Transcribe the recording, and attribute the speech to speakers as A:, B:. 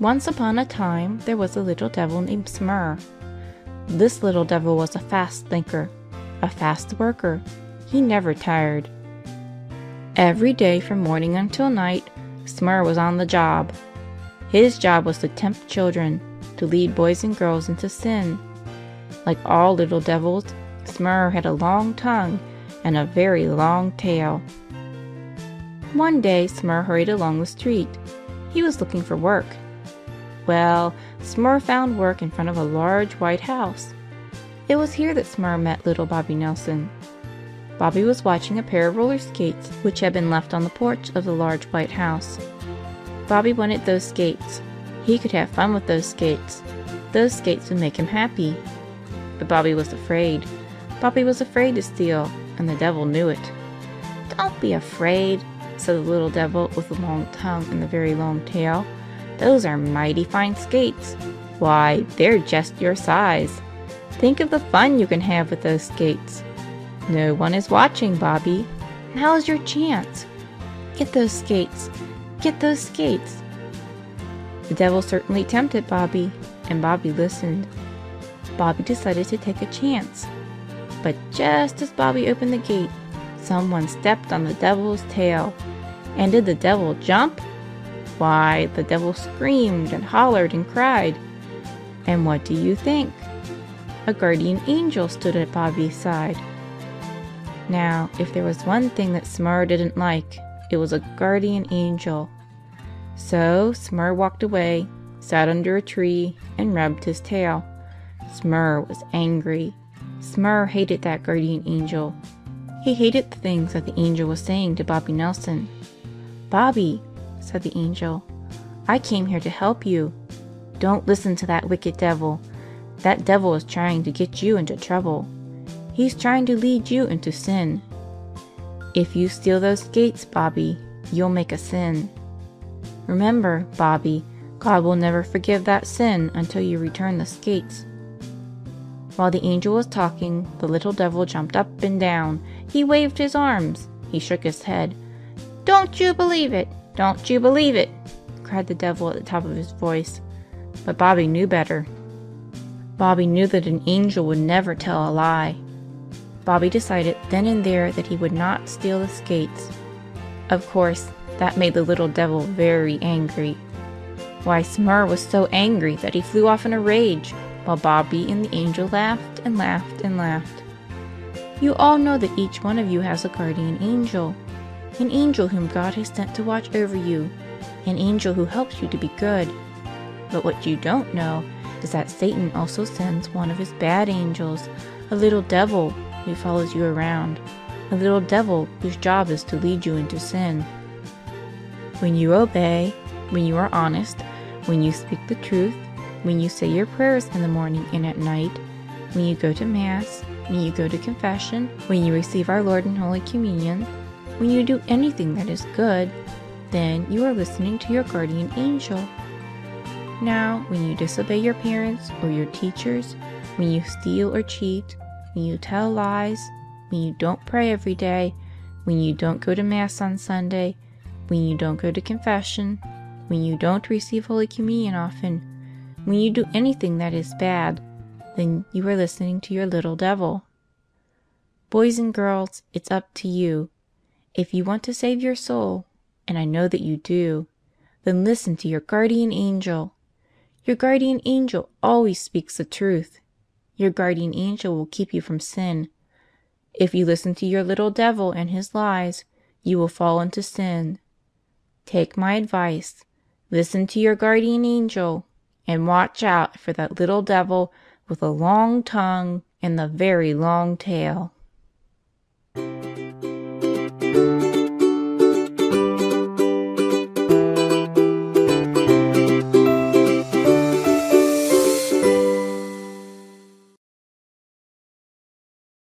A: Once upon a time there was a little devil named Smur. This little devil was a fast thinker, a fast worker. He never tired. Every day from morning until night, Smur was on the job. His job was to tempt children, to lead boys and girls into sin. Like all little devils, Smur had a long tongue and a very long tail. One day Smur hurried along the street. He was looking for work. Well, Smur found work in front of a large white house. It was here that Smur met little Bobby Nelson. Bobby was watching a pair of roller skates which had been left on the porch of the large white house. Bobby wanted those skates. He could have fun with those skates. Those skates would make him happy. But Bobby was afraid. Bobby was afraid to steal, and the devil knew it. Don't be afraid, said the little devil with the long tongue and the very long tail. Those are mighty fine skates. Why, they're just your size. Think of the fun you can have with those skates. No one is watching, Bobby. Now's your chance. Get those skates. Get those skates. The devil certainly tempted Bobby, and Bobby listened. Bobby decided to take a chance. But just as Bobby opened the gate, someone stepped on the devil's tail. And did the devil jump? Why, the devil screamed and hollered and cried. And what do you think? A guardian angel stood at Bobby's side. Now, if there was one thing that Smur didn't like, it was a guardian angel. So Smur walked away, sat under a tree, and rubbed his tail. Smur was angry. Smur hated that guardian angel. He hated the things that the angel was saying to Bobby Nelson. Bobby, said the angel, I came here to help you. Don't listen to that wicked devil. That devil is trying to get you into trouble. He's trying to lead you into sin. If you steal those skates, Bobby, you'll make a sin. Remember, Bobby, God will never forgive that sin until you return the skates. While the angel was talking, the little devil jumped up and down. He waved his arms. He shook his head. Don't you believe it! Don't you believe it! cried the devil at the top of his voice. But Bobby knew better. Bobby knew that an angel would never tell a lie. Bobby decided then and there that he would not steal the skates. Of course, that made the little devil very angry. Why, Smur was so angry that he flew off in a rage while Bobby and the angel laughed and laughed and laughed. You all know that each one of you has a guardian angel, an angel whom God has sent to watch over you, an angel who helps you to be good. But what you don't know is that Satan also sends one of his bad angels, a little devil who follows you around, a little devil whose job is to lead you into sin. When you obey, when you are honest, when you speak the truth, when you say your prayers in the morning and at night, when you go to Mass, when you go to confession, when you receive our Lord in Holy Communion, when you do anything that is good, then you are listening to your guardian angel. Now, when you disobey your parents or your teachers, when you steal or cheat, when you tell lies, when you don't pray every day, when you don't go to Mass on Sunday, when you don't go to confession, when you don't receive Holy Communion often, when you do anything that is bad, then you are listening to your little devil. Boys and girls, it's up to you. If you want to save your soul, and I know that you do, then listen to your guardian angel. Your guardian angel always speaks the truth. Your guardian angel will keep you from sin. If you listen to your little devil and his lies, you will fall into sin. Take my advice. Listen to your guardian angel and watch out for that little devil with a long tongue and the very long tail.